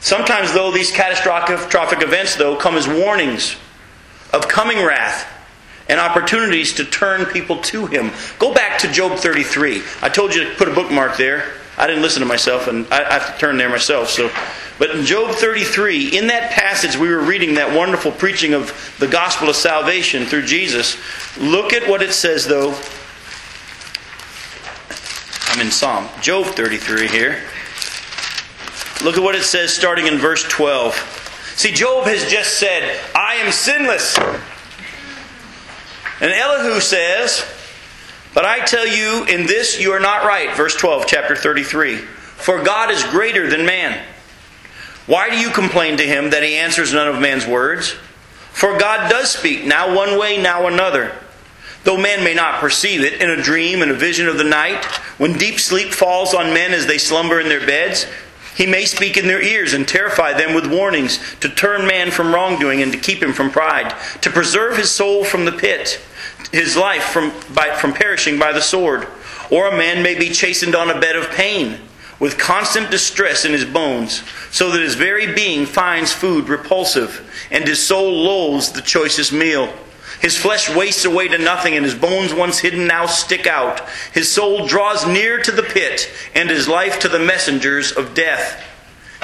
Sometimes, though, these catastrophic events, though, come as warnings of coming wrath and opportunities to turn people to Him. Go back to Job 33. I told you to put a bookmark there. I didn't listen to myself, and I have to turn there myself. So, but in Job 33, in that passage, we were reading that wonderful preaching of the gospel of salvation through Jesus. Look at what it says, though. I'm in Psalm Job 33 here. Look at what it says starting in verse 12. See, Job has just said, I am sinless. And Elihu says, But I tell you, in this you are not right. Verse 12, chapter 33. For God is greater than man. Why do you complain to him that he answers none of man's words? For God does speak, now one way, now another. Though man may not perceive it, in a dream and a vision of the night, when deep sleep falls on men as they slumber in their beds, he may speak in their ears and terrify them with warnings to turn man from wrongdoing and to keep him from pride, to preserve his soul from the pit, his life from, by, from perishing by the sword. Or a man may be chastened on a bed of pain, with constant distress in his bones, so that his very being finds food repulsive, and his soul loathes the choicest meal. His flesh wastes away to nothing, and his bones, once hidden, now stick out. His soul draws near to the pit, and his life to the messengers of death.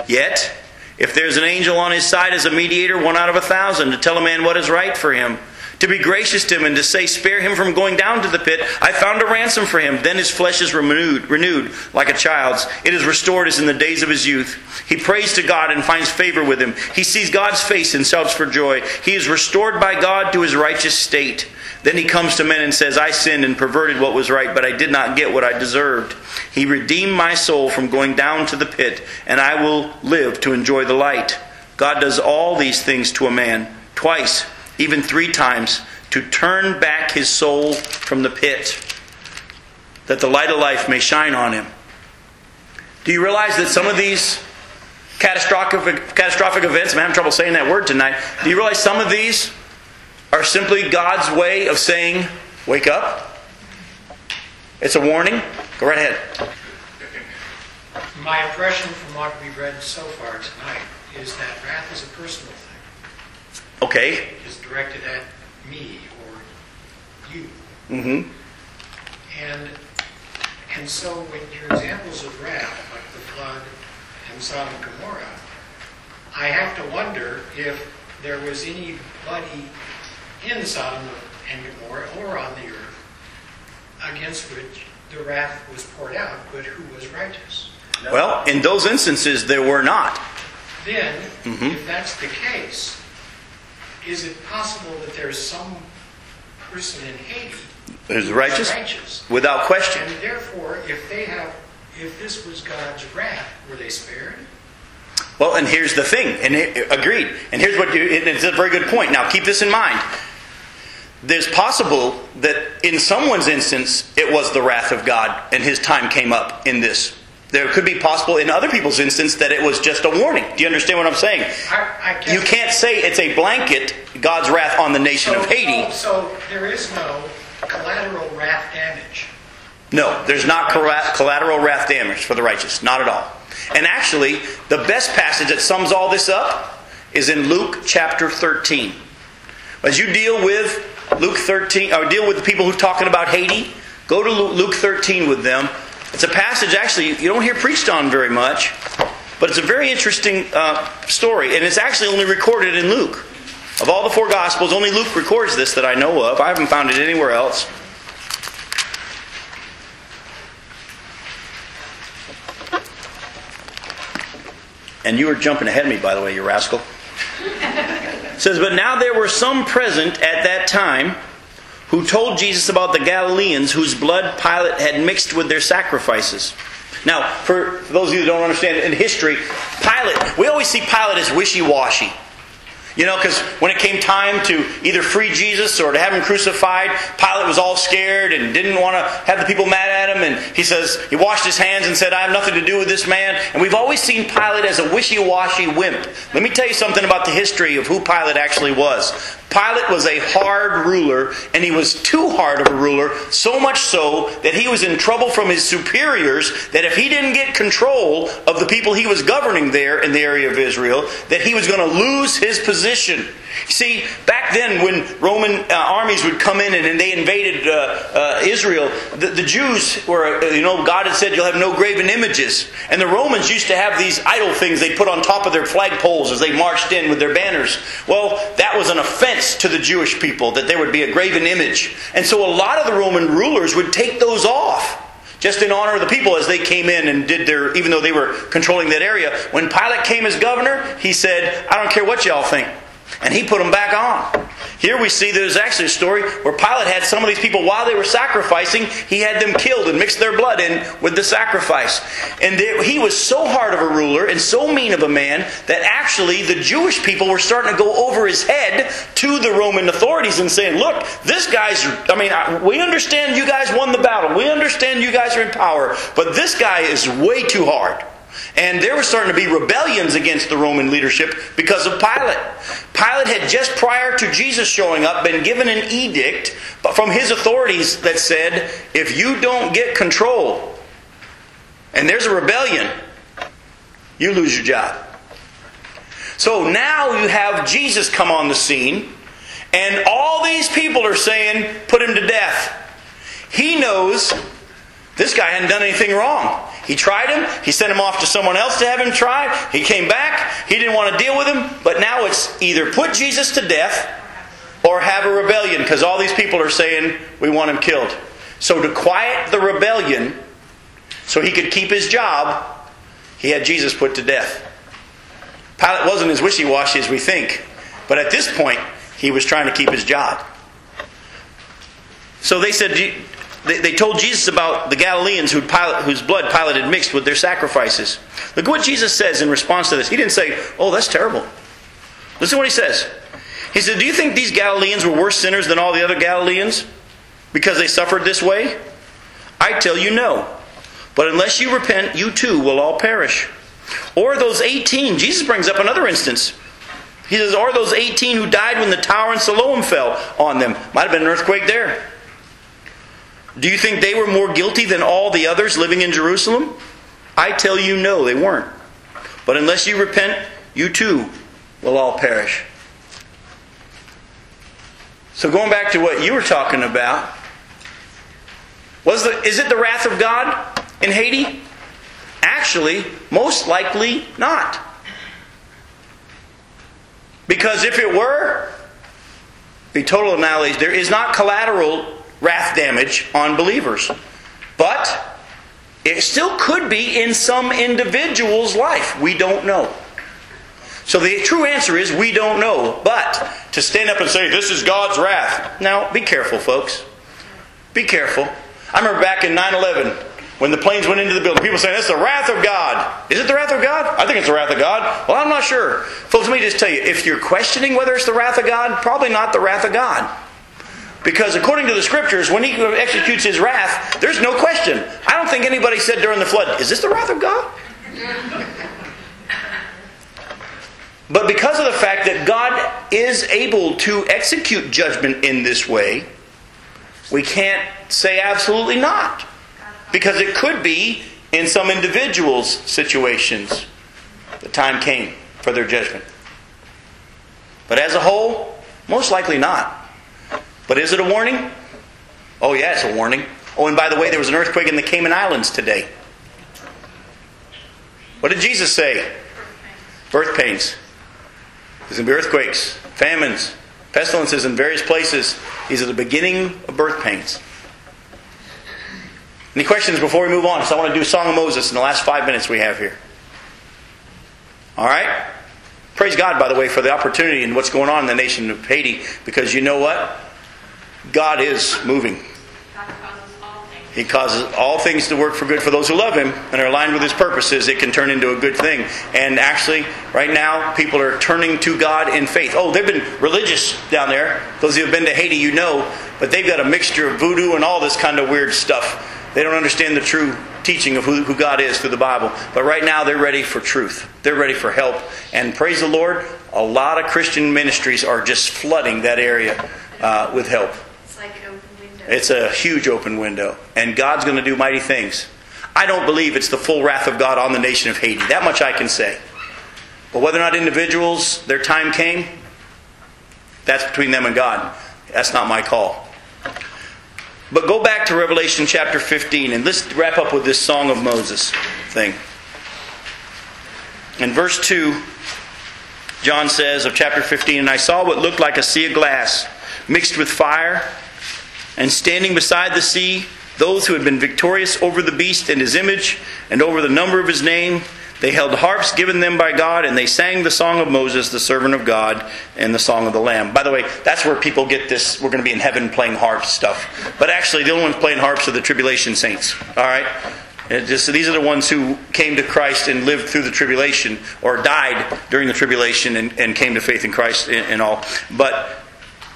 Yet, if there's an angel on his side as a mediator, one out of a thousand, to tell a man what is right for him, to be gracious to him and to say, Spare him from going down to the pit. I found a ransom for him. Then his flesh is renewed, renewed like a child's. It is restored as in the days of his youth. He prays to God and finds favor with him. He sees God's face and shouts for joy. He is restored by God to his righteous state. Then he comes to men and says, I sinned and perverted what was right, but I did not get what I deserved. He redeemed my soul from going down to the pit, and I will live to enjoy the light. God does all these things to a man twice even three times, to turn back his soul from the pit, that the light of life may shine on him. Do you realize that some of these catastrophic, catastrophic events, I'm having trouble saying that word tonight, do you realize some of these are simply God's way of saying, wake up? It's a warning. Go right ahead. My impression from what we've read so far tonight is that wrath is a personal thing. Okay. Is directed at me or you. Mm-hmm. And and so when your examples of wrath, like the flood and Sodom and Gomorrah, I have to wonder if there was anybody in Sodom and Gomorrah or on the earth against which the wrath was poured out, but who was righteous. Well, in those instances, there were not. Then, Mhm. if that's the case, is it possible that there's some person in Haiti who's righteous? righteous? Without question. And therefore, if they have, if this was God's wrath, were they spared? Well, and here's the thing, and it, agreed. And here's what you, it- it's a very good point. Now, keep this in mind. There's possible that in someone's instance, it was the wrath of God, and his time came up in this. There could be possible in other people's instance that it was just a warning. Do you understand what I'm saying? I, I You can't say it's a blanket God's wrath on the nation so, of Haiti. So, so there is no collateral wrath damage. No, there's not collateral wrath damage for the righteous. Not at all. And actually, the best passage that sums all this up is in Luke chapter 13. As you deal with Luke 13, or deal with the people who are talking about Haiti, go to Luke 13 with them. It's a passage actually you don't hear preached on very much, but it's a very interesting uh, story, and it's actually only recorded in Luke. Of all the four Gospels, only Luke records this that I know of. I haven't found it anywhere else. And you were jumping ahead of me, by the way, you rascal. It says, But now there were some present at that time who told Jesus about the Galileans whose blood Pilate had mixed with their sacrifices. Now, for those of you that don't understand in history, Pilate, we always see Pilate as wishy washy. You know, because when it came time to either free Jesus or to have him crucified, Pilate was all scared and didn't want to have the people mad at him. And he says, he washed his hands and said, I have nothing to do with this man. And we've always seen Pilate as a wishy washy wimp. Let me tell you something about the history of who Pilate actually was. Pilate was a hard ruler, and he was too hard of a ruler, so much so that he was in trouble from his superiors that if he didn't get control of the people he was governing there in the area of Israel, that he was going to lose his position. See, back then when Roman uh, armies would come in and, and they invaded uh, uh, Israel, the, the Jews were, uh, you know, God had said you'll have no graven images. And the Romans used to have these idol things they put on top of their flagpoles as they marched in with their banners. Well, that was an offense to the Jewish people that there would be a graven image. And so a lot of the Roman rulers would take those off just in honor of the people as they came in and did their, even though they were controlling that area. When Pilate came as governor, he said, I don't care what y'all think. And he put them back on. Here we see there's actually a story where Pilate had some of these people, while they were sacrificing, he had them killed and mixed their blood in with the sacrifice. And he was so hard of a ruler and so mean of a man that actually the Jewish people were starting to go over his head to the Roman authorities and saying, Look, this guy's, I mean, we understand you guys won the battle. We understand you guys are in power. But this guy is way too hard. And there was starting to be rebellions against the Roman leadership because of Pilate. Pilate had just prior to Jesus showing up been given an edict from his authorities that said, if you don't get control and there's a rebellion, you lose your job. So now you have Jesus come on the scene, and all these people are saying, put him to death. He knows this guy hadn't done anything wrong. He tried him. He sent him off to someone else to have him tried. He came back. He didn't want to deal with him. But now it's either put Jesus to death or have a rebellion because all these people are saying we want him killed. So to quiet the rebellion, so he could keep his job, he had Jesus put to death. Pilate wasn't as wishy washy as we think. But at this point, he was trying to keep his job. So they said, they, they told Jesus about the Galileans Pilate, whose blood Pilate had mixed with their sacrifices. Look what Jesus says in response to this. He didn't say, Oh, that's terrible. Listen to what he says. He said, Do you think these Galileans were worse sinners than all the other Galileans because they suffered this way? I tell you, no. But unless you repent, you too will all perish. Or those 18, Jesus brings up another instance. He says, Or those 18 who died when the tower in Siloam fell on them. Might have been an earthquake there. Do you think they were more guilty than all the others living in Jerusalem? I tell you, no, they weren't. But unless you repent, you too will all perish. So going back to what you were talking about, was the, is it the wrath of God in Haiti? Actually, most likely not. Because if it were, be total annihilation. There is not collateral wrath damage on believers. But it still could be in some individual's life. We don't know. So the true answer is we don't know. But to stand up and say, this is God's wrath. Now, be careful, folks. Be careful. I remember back in 9 11 when the planes went into the building, people saying, that's the wrath of God. Is it the wrath of God? I think it's the wrath of God. Well, I'm not sure. Folks, let me just tell you if you're questioning whether it's the wrath of God, probably not the wrath of God. Because according to the scriptures, when he executes his wrath, there's no question. I don't think anybody said during the flood, Is this the wrath of God? But because of the fact that God is able to execute judgment in this way, we can't say absolutely not. Because it could be in some individuals' situations. The time came for their judgment. But as a whole, most likely not. But is it a warning? Oh, yeah, it's a warning. Oh, and by the way, there was an earthquake in the Cayman Islands today. What did Jesus say? Birth pains. There's going to be earthquakes, famines, pestilences in various places. These are the beginning of birth pains. Any questions before we move on? So I want to do Song of Moses in the last five minutes we have here. All right? Praise God, by the way, for the opportunity and what's going on in the nation of Haiti, because you know what? God is moving. God causes all things. He causes all things to work for good for those who love Him and are aligned with His purposes. It can turn into a good thing. And actually, right now, people are turning to God in faith. Oh, they've been religious down there. Those who have been to Haiti, you know, but they've got a mixture of voodoo and all this kind of weird stuff. They don't understand the true teaching of who, who God is through the Bible. But right now, they're ready for truth. They're ready for help. And praise the Lord, a lot of Christian ministries are just flooding that area uh, with help. It's like an open window. It's a huge open window, and God's going to do mighty things. I don't believe it's the full wrath of God on the nation of Haiti. That much I can say. But whether or not individuals, their time came, that's between them and God. That's not my call. But go back to Revelation chapter 15, and let's wrap up with this Song of Moses thing. In verse 2, John says of chapter 15, And I saw what looked like a sea of glass mixed with fire, and standing beside the sea, those who had been victorious over the beast and his image, and over the number of his name, they held harps given them by God, and they sang the song of Moses, the servant of God, and the song of the Lamb. By the way, that's where people get this, we're going to be in heaven playing harps stuff. But actually, the only ones playing harps are the tribulation saints. All right? Just, these are the ones who came to Christ and lived through the tribulation, or died during the tribulation and, and came to faith in Christ and, and all. But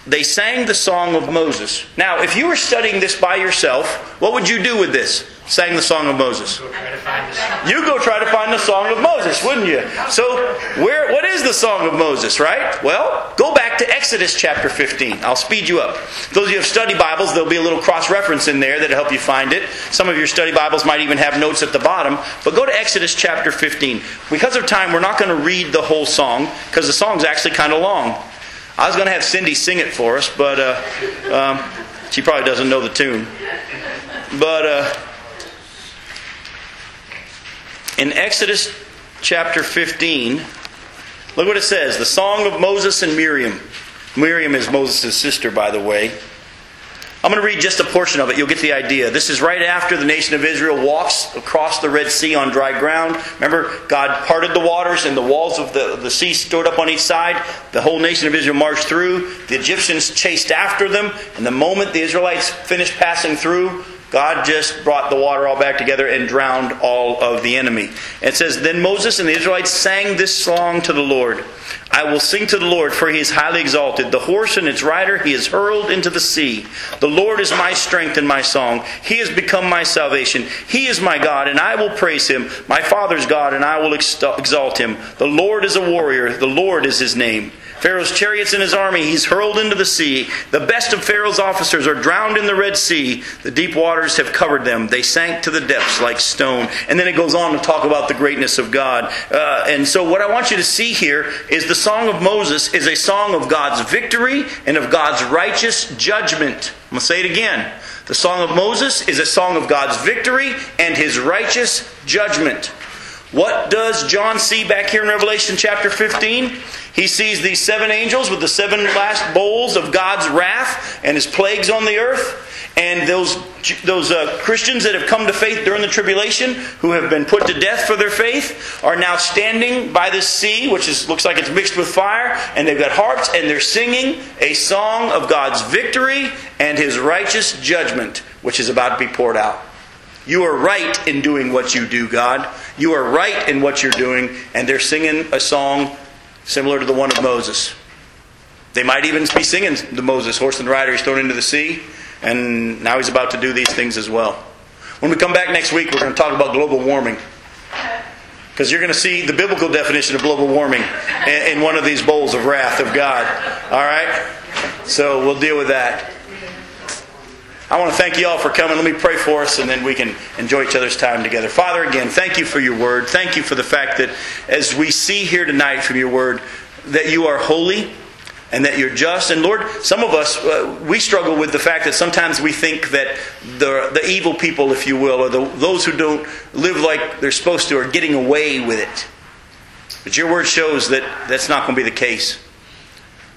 they sang the song of Moses. Now, if you were studying this by yourself, what would you do with this? Sang the song of Moses. Go try to find the song. You go try to find the song of Moses, wouldn't you? So, where what is the song of Moses, right? Well, go back to Exodus chapter 15. I'll speed you up. Those of you who have study Bibles, there'll be a little cross reference in there that'll help you find it. Some of your study Bibles might even have notes at the bottom. But go to Exodus chapter 15. Because of time, we're not going to read the whole song because the song's actually kind of long. I was going to have Cindy sing it for us, but uh, um, she probably doesn't know the tune. But uh, in Exodus chapter 15, look what it says the song of Moses and Miriam. Miriam is Moses' sister, by the way. I'm going to read just a portion of it. You'll get the idea. This is right after the nation of Israel walks across the Red Sea on dry ground. Remember, God parted the waters and the walls of the, the sea stood up on each side. The whole nation of Israel marched through. The Egyptians chased after them. And the moment the Israelites finished passing through, God just brought the water all back together and drowned all of the enemy. It says, Then Moses and the Israelites sang this song to the Lord. I will sing to the Lord, for he is highly exalted. The horse and its rider he is hurled into the sea. The Lord is my strength and my song. He has become my salvation. He is my God, and I will praise him. My Father's God, and I will exalt him. The Lord is a warrior. The Lord is his name. Pharaoh's chariots and his army he's hurled into the sea. The best of Pharaoh's officers are drowned in the Red Sea. The deep waters have covered them. They sank to the depths like stone. And then it goes on to talk about the greatness of God. Uh, and so what I want you to see here is the song of Moses is a song of God's victory and of God's righteous judgment. I'm going to say it again. The song of Moses is a song of God's victory and his righteous judgment. What does John see back here in Revelation chapter 15? He sees these seven angels with the seven last bowls of God's wrath and his plagues on the earth. And those, those uh, Christians that have come to faith during the tribulation, who have been put to death for their faith, are now standing by the sea, which is, looks like it's mixed with fire, and they've got harps, and they're singing a song of God's victory and his righteous judgment, which is about to be poured out. You are right in doing what you do, God. You are right in what you're doing, and they're singing a song similar to the one of Moses. They might even be singing the Moses, horse and rider, he's thrown into the sea, and now he's about to do these things as well. When we come back next week, we're going to talk about global warming. Because you're going to see the biblical definition of global warming in one of these bowls of wrath of God. All right? So we'll deal with that. I want to thank you all for coming. Let me pray for us, and then we can enjoy each other's time together. Father, again, thank you for your word. Thank you for the fact that as we see here tonight from your word, that you are holy and that you're just. And Lord, some of us, uh, we struggle with the fact that sometimes we think that the, the evil people, if you will, or the, those who don't live like they're supposed to, are getting away with it. But your word shows that that's not going to be the case.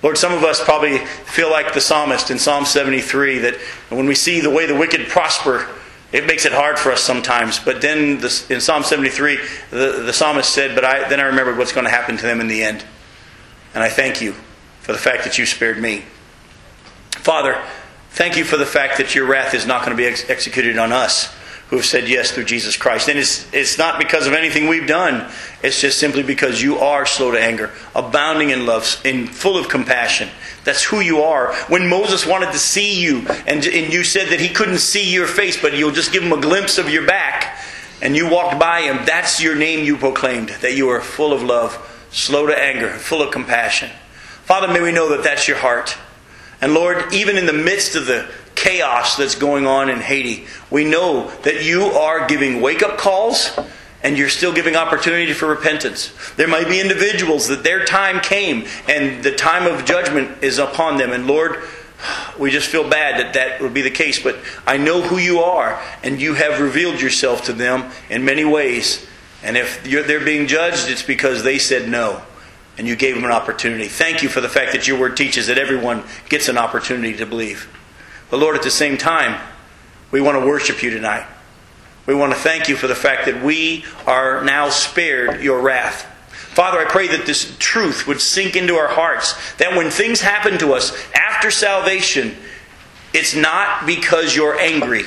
Lord, some of us probably feel like the psalmist in Psalm 73 that when we see the way the wicked prosper, it makes it hard for us sometimes. But then the, in Psalm 73, the, the psalmist said, But I, then I remembered what's going to happen to them in the end. And I thank you for the fact that you spared me. Father, thank you for the fact that your wrath is not going to be ex- executed on us who have said yes through Jesus Christ. And it's, it's not because of anything we've done, it's just simply because you are slow to anger, abounding in love, and full of compassion. That's who you are. When Moses wanted to see you, and, and you said that he couldn't see your face, but you'll just give him a glimpse of your back, and you walked by him, that's your name you proclaimed, that you are full of love, slow to anger, full of compassion. Father, may we know that that's your heart. And Lord, even in the midst of the chaos that's going on in Haiti, we know that you are giving wake up calls and you're still giving opportunity for repentance. There might be individuals that their time came and the time of judgment is upon them. And Lord, we just feel bad that that would be the case, but I know who you are and you have revealed yourself to them in many ways. And if they're being judged, it's because they said no and you gave them an opportunity. Thank you for the fact that your word teaches that everyone gets an opportunity to believe. But Lord, at the same time, we want to worship you tonight. We want to thank you for the fact that we are now spared your wrath. Father, I pray that this truth would sink into our hearts. That when things happen to us after salvation, it's not because you're angry.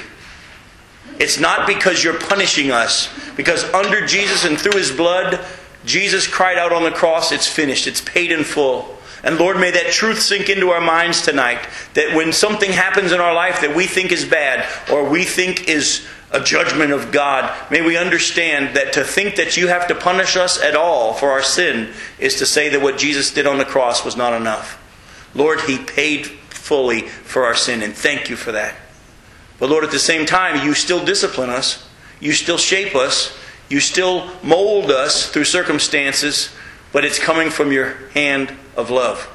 It's not because you're punishing us. Because under Jesus and through his blood, Jesus cried out on the cross, It's finished, it's paid in full. And Lord, may that truth sink into our minds tonight that when something happens in our life that we think is bad or we think is a judgment of God, may we understand that to think that you have to punish us at all for our sin is to say that what Jesus did on the cross was not enough. Lord, He paid fully for our sin, and thank you for that. But Lord, at the same time, you still discipline us, you still shape us, you still mold us through circumstances, but it's coming from your hand of love.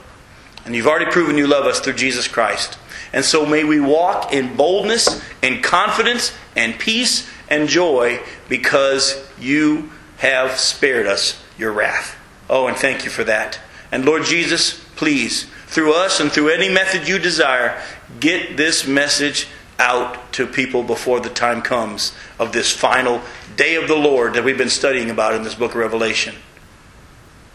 And you've already proven you love us through Jesus Christ. And so may we walk in boldness and confidence and peace and joy because you have spared us your wrath. Oh, and thank you for that. And Lord Jesus, please, through us and through any method you desire, get this message out to people before the time comes of this final day of the Lord that we've been studying about in this book of Revelation.